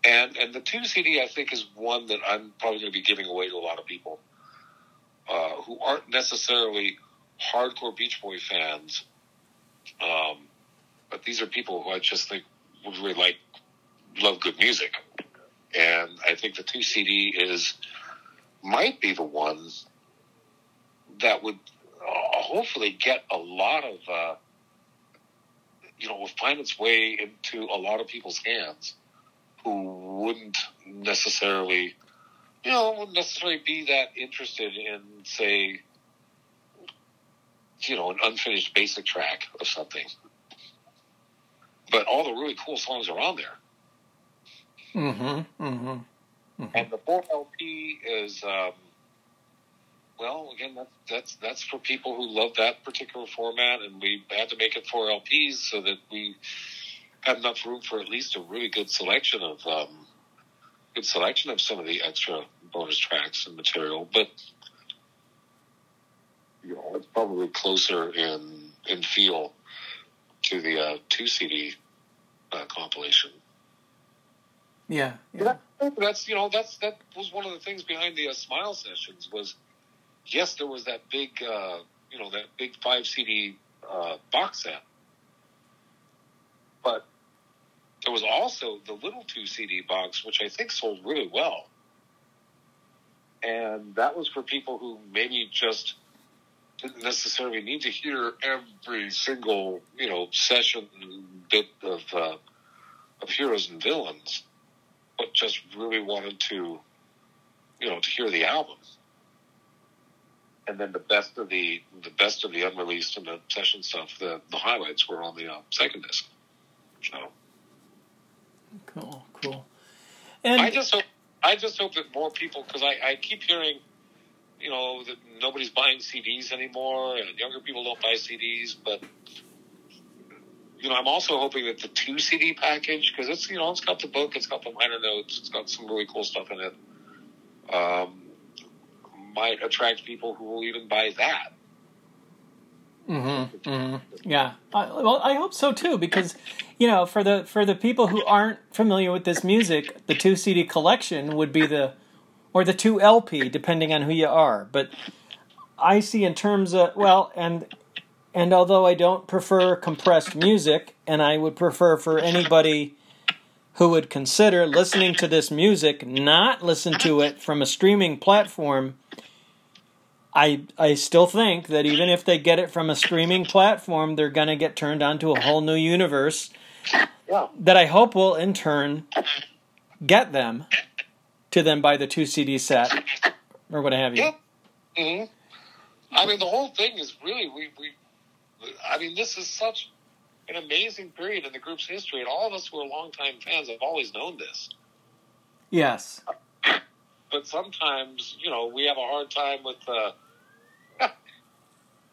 F: And and the two CD I think is one that I'm probably going to be giving away to a lot of people uh, who aren't necessarily hardcore Beach Boy fans. Um, but these are people who I just think would really like love good music, and I think the two CD is might be the one that would uh, hopefully get a lot of uh, you know will find its way into a lot of people's hands who wouldn't necessarily you know wouldn't necessarily be that interested in say you know an unfinished basic track of something but all the really cool songs are on there
D: Mm-hmm. Mm-hmm.
F: and the four LP is, um, well, again, that's that's that's for people who love that particular format, and we had to make it four LPs so that we had enough room for at least a really good selection of um, good selection of some of the extra bonus tracks and material. But you know, it's probably closer in in feel to the uh, two CD uh, compilation.
D: Yeah. Yeah.
F: That, that's you know that's that was one of the things behind the uh, Smile sessions was yes there was that big uh, you know that big five CD uh, box set, but there was also the little two CD box which I think sold really well, and that was for people who maybe just didn't necessarily need to hear every single you know session bit of uh, of heroes and villains but just really wanted to, you know, to hear the album. And then the best of the the best of the unreleased and the session stuff, the the highlights were on the uh, second disc. So
D: Cool. Cool. And
F: I just hope I just hope that more people, because I, I keep hearing, you know, that nobody's buying CDs anymore, and younger people don't buy CDs, but. You know, I'm also hoping that the two CD package, because it's you know it's got the book, it's got the liner notes, it's got some really cool stuff in it. Um, might attract people who will even buy that.
D: Mm-hmm, mm-hmm. Yeah. I, well, I hope so too, because you know, for the for the people who aren't familiar with this music, the two CD collection would be the, or the two LP, depending on who you are. But I see in terms of well, and and although I don't prefer compressed music, and I would prefer for anybody who would consider listening to this music not listen to it from a streaming platform I I still think that even if they get it from a streaming platform, they're gonna get turned onto a whole new universe
F: Yeah.
D: that I hope will in turn get them to them buy the two CD set or what have you.
F: Yep. hmm I mean, the whole thing is really we we. I mean, this is such an amazing period in the group's history, and all of us who are longtime fans have always known this.
D: Yes.
F: But sometimes, you know, we have a hard time with uh,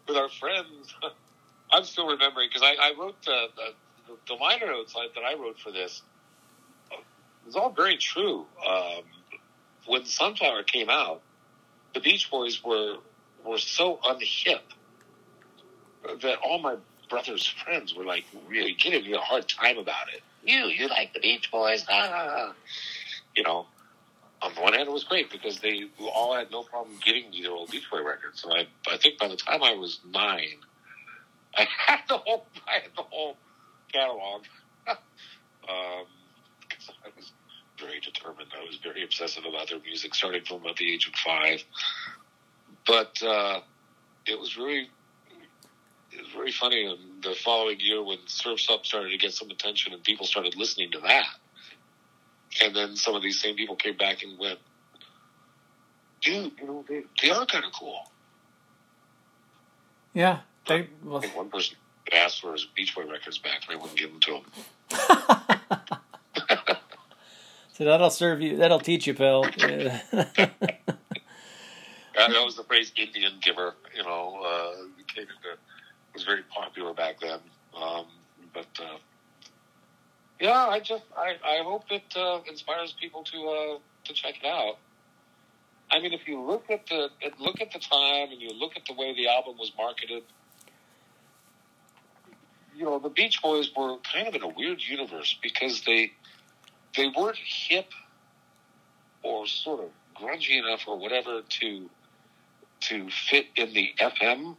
F: with our friends. I'm still remembering because I, I wrote the, the the liner notes that I wrote for this. It was all very true. Um, when Sunflower came out, the Beach Boys were were so unhip that all my brother's friends were like really giving me a hard time about it. You, you like the Beach Boys, ah. you know. On the one hand, it was great because they all had no problem getting me their old Beach Boy records. And I, I think by the time I was nine, I had the whole, I had the whole catalog. um, I was very determined. I was very obsessive about their music, starting from about the age of five. But uh, it was really, it was very funny. And the following year, when Surf's Up started to get some attention, and people started listening to that, and then some of these same people came back and went, "Dude, you know, they, they are kind of cool."
D: Yeah. They well,
F: I think one person asked for his Beach Boy records back, and they wouldn't give them to him.
D: so that'll serve you that'll teach you. Yeah.
F: Uh, that was the phrase "Indian giver." You know, uh, came into, was very popular back then. Um, but uh, yeah, I just I, I hope it uh, inspires people to uh, to check it out. I mean, if you look at the look at the time and you look at the way the album was marketed, you know, the Beach Boys were kind of in a weird universe because they they weren't hip or sort of grungy enough or whatever to to fit in the FM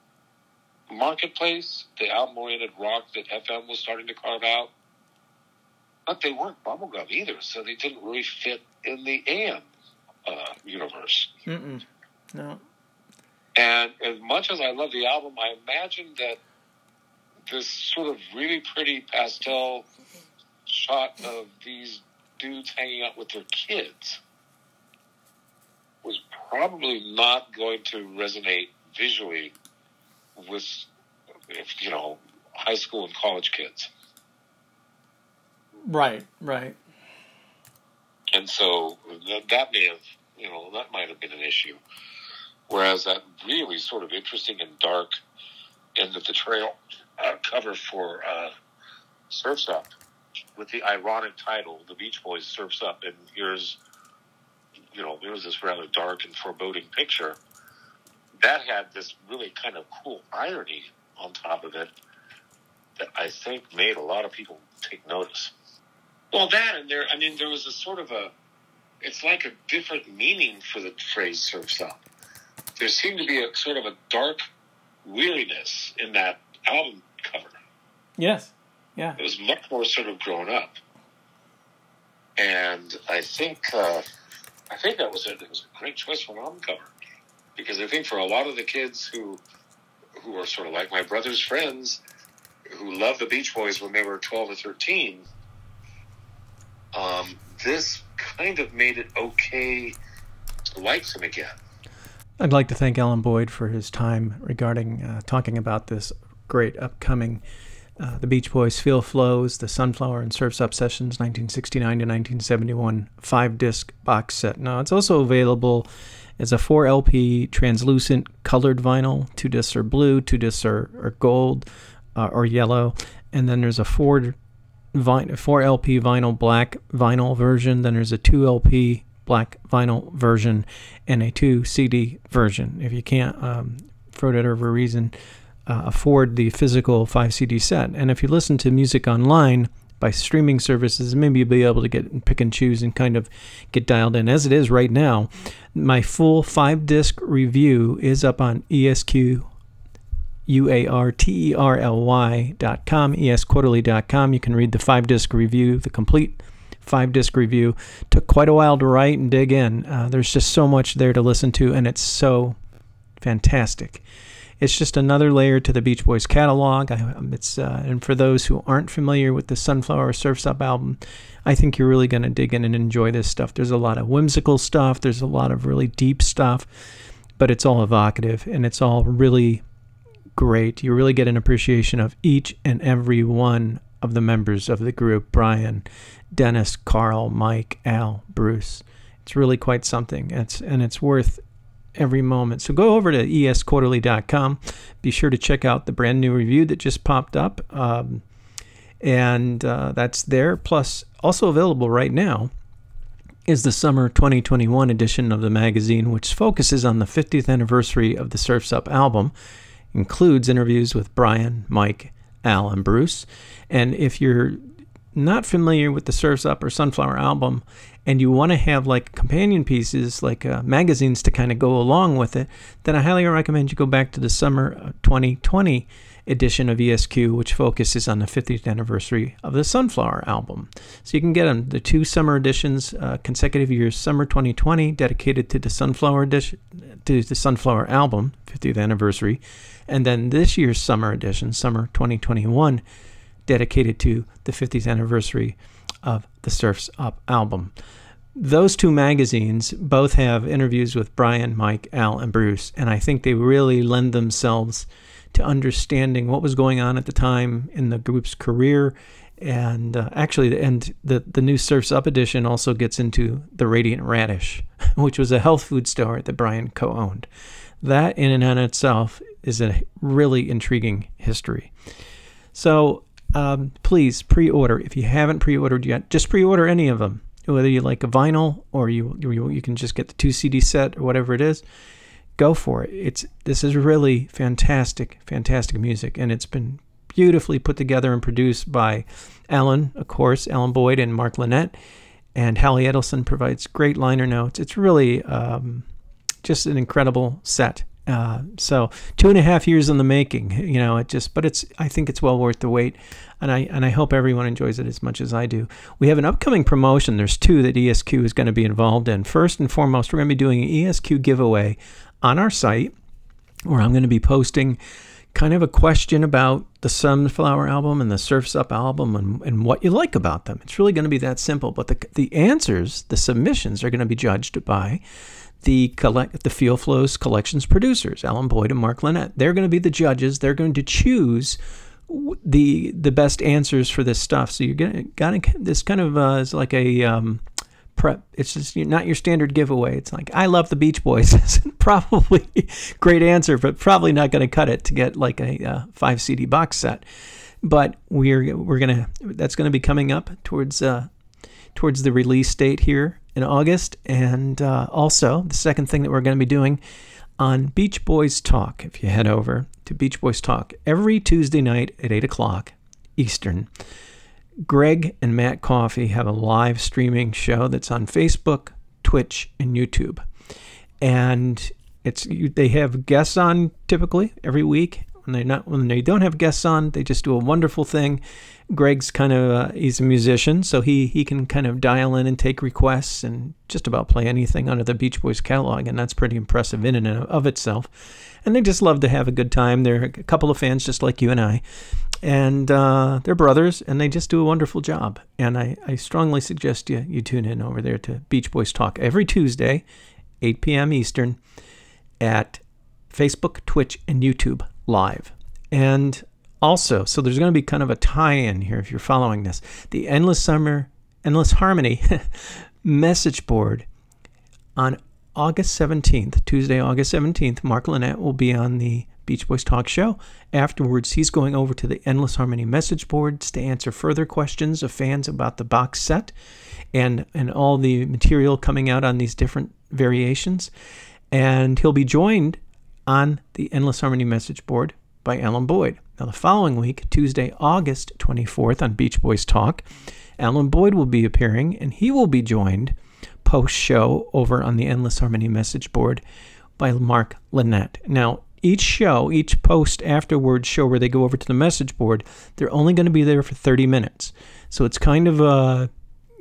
F: marketplace, the album-oriented rock that FM was starting to carve out. But they weren't bubblegum either, so they didn't really fit in the AM uh, universe.
D: Mm-mm. No.
F: And as much as I love the album, I imagine that this sort of really pretty pastel shot of these dudes hanging out with their kids was probably not going to resonate visually with, if you know, high school and college kids.
D: Right, right.
F: And so that, that may have, you know, that might have been an issue. Whereas that really sort of interesting and dark end of the trail uh, cover for uh, Surfs Up with the ironic title, The Beach Boys Surfs Up, and here's, you know, there was this rather dark and foreboding picture. That had this really kind of cool irony on top of it that I think made a lot of people take notice. Well, that and there, I mean, there was a sort of a, it's like a different meaning for the phrase surfs up. There seemed to be a sort of a dark weariness in that album cover.
D: Yes. Yeah.
F: It was much more sort of grown up. And I think, uh, I think that was a, it was a great choice for an album cover. Because I think for a lot of the kids who, who are sort of like my brother's friends, who loved the Beach Boys when they were 12 or 13, um, this kind of made it okay to like them again.
D: I'd like to thank Alan Boyd for his time regarding uh, talking about this great upcoming uh, The Beach Boys Feel Flows, the Sunflower and Surfs Up Sessions 1969 to 1971 five disc box set. Now, it's also available as a 4 LP translucent colored vinyl. Two discs are blue, two discs are, are gold uh, or yellow, and then there's a 4 vine, 4 LP vinyl black vinyl version. Then there's a 2 LP black vinyl version and a 2 CD version. If you can't, um, for whatever reason, uh, afford the physical 5 CD set. And if you listen to music online by streaming services, maybe you'll be able to get pick and choose and kind of get dialed in. As it is right now, my full five disc review is up on ESQ. U-A-R-T-E-R-L-Y dot com, esquarterly dot com. You can read the five disc review, the complete five disc review. Took quite a while to write and dig in. Uh, there's just so much there to listen to, and it's so fantastic. It's just another layer to the Beach Boys catalog. I, it's uh, and for those who aren't familiar with the Sunflower Surfs Up album, I think you're really going to dig in and enjoy this stuff. There's a lot of whimsical stuff. There's a lot of really deep stuff, but it's all evocative and it's all really great. You really get an appreciation of each and every one of the members of the group: Brian, Dennis, Carl, Mike, Al, Bruce. It's really quite something. It's and it's worth every moment. So go over to esquarterly.com. Be sure to check out the brand new review that just popped up. Um, and uh, that's there. Plus, also available right now is the summer 2021 edition of the magazine, which focuses on the 50th anniversary of the Surfs Up album, includes interviews with Brian, Mike, Al, and Bruce. And if you're not familiar with the Surfs Up or Sunflower album, and you want to have like companion pieces, like uh, magazines to kind of go along with it, then I highly recommend you go back to the summer 2020 edition of ESQ, which focuses on the 50th anniversary of the Sunflower album. So you can get them the two summer editions, uh, consecutive years, summer 2020 dedicated to the Sunflower edition, to the Sunflower album, 50th anniversary, and then this year's summer edition, summer 2021 dedicated to the 50th anniversary of the Surfs Up album. Those two magazines both have interviews with Brian, Mike, Al, and Bruce, and I think they really lend themselves to understanding what was going on at the time in the group's career. And uh, actually, and the, the new Surfs Up edition also gets into the Radiant Radish, which was a health food store that Brian co owned. That, in and on itself, is a really intriguing history. So, um, please pre-order if you haven't pre-ordered yet. Just pre-order any of them, whether you like a vinyl or you you, you can just get the two CD set or whatever it is. Go for it. It's this is really fantastic, fantastic music, and it's been beautifully put together and produced by Alan, of course, Alan Boyd and Mark Linett. and Howie Edelson provides great liner notes. It's really um, just an incredible set. Uh, so two and a half years in the making, you know, it just, but it's, I think it's well worth the wait. And I, and I hope everyone enjoys it as much as I do. We have an upcoming promotion. There's two that ESQ is going to be involved in. First and foremost, we're going to be doing an ESQ giveaway on our site where I'm going to be posting kind of a question about the Sunflower album and the Surf's Up album and, and what you like about them. It's really going to be that simple. But the, the answers, the submissions, are going to be judged by the collect the Feel Flows collections producers, Alan Boyd and Mark Linett. They're going to be the judges. They're going to choose the the best answers for this stuff. So you're gonna got this kind of uh, is like a um, prep. It's just not your standard giveaway. It's like I love the Beach Boys. Probably great answer, but probably not going to cut it to get like a uh, five CD box set. But we're we're gonna that's going to be coming up towards uh, towards the release date here in August, and uh, also the second thing that we're going to be doing on Beach Boys Talk. If you head over to Beach Boys Talk every Tuesday night at eight o'clock Eastern. Greg and Matt Coffey have a live streaming show that's on Facebook, Twitch, and YouTube. And it's they have guests on typically every week. When they not when they don't have guests on, they just do a wonderful thing. Greg's kind of uh, he's a musician, so he he can kind of dial in and take requests and just about play anything under the Beach Boys catalog, and that's pretty impressive in and of itself. And they just love to have a good time. They're a couple of fans just like you and I, and uh, they're brothers, and they just do a wonderful job. And I, I strongly suggest you you tune in over there to Beach Boys Talk every Tuesday, 8 p.m. Eastern, at Facebook, Twitch, and YouTube live. And also, so there's going to be kind of a tie-in here if you're following this. The Endless Summer, Endless Harmony message board on August 17th, Tuesday, August 17th. Mark Linett will be on the Beach Boys Talk Show. Afterwards, he's going over to the Endless Harmony message boards to answer further questions of fans about the box set and, and all the material coming out on these different variations. And he'll be joined on the Endless Harmony message board by Alan Boyd. Now, the following week, Tuesday, August 24th, on Beach Boys Talk, Alan Boyd will be appearing and he will be joined post show over on the Endless Harmony message board by Mark Linett. Now, each show, each post afterwards show where they go over to the message board, they're only going to be there for 30 minutes. So it's kind of a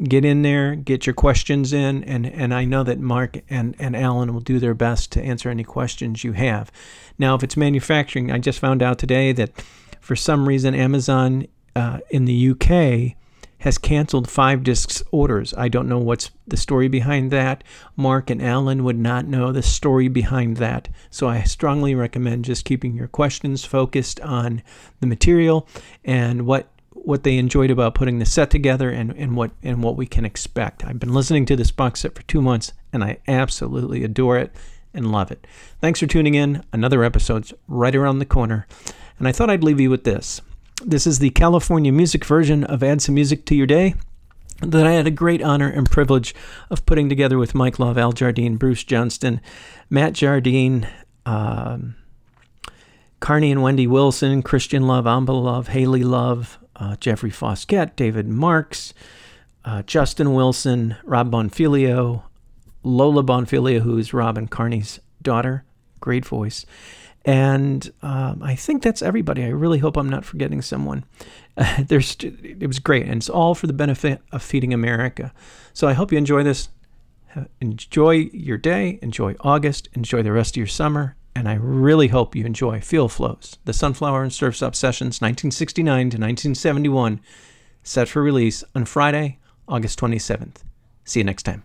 D: get in there, get your questions in, and, and I know that Mark and, and Alan will do their best to answer any questions you have. Now, if it's manufacturing, I just found out today that for some reason Amazon uh, in the UK has canceled five discs orders. I don't know what's the story behind that. Mark and Alan would not know the story behind that. So I strongly recommend just keeping your questions focused on the material and what what they enjoyed about putting the set together and, and what and what we can expect. I've been listening to this box set for two months and I absolutely adore it and love it. Thanks for tuning in. Another episode's right around the corner. And I thought I'd leave you with this. This is the California music version of Add Some Music to Your Day that I had a great honor and privilege of putting together with Mike Love, Al Jardine, Bruce Johnston, Matt Jardine, um, Carnie and Wendy Wilson, Christian Love, Ambha Love, Hayleigh Love, uh, Jeffrey Foskett, David Marks, uh, Justin Wilson, Rob Bonfiglio, Lola Bonfiglio, who's Rob and Carnie's daughter, great voice. And um, I think that's everybody. I really hope I'm not forgetting someone. There's, it was great, and it's all for the benefit of Feeding America. So I hope you enjoy this. Enjoy your day, enjoy August, enjoy the rest of your summer, and I really hope you enjoy Feel Flows, the Sunflower and Surf's Up Sessions 1969 to 1971, set for release on Friday, August 27th. See you next time.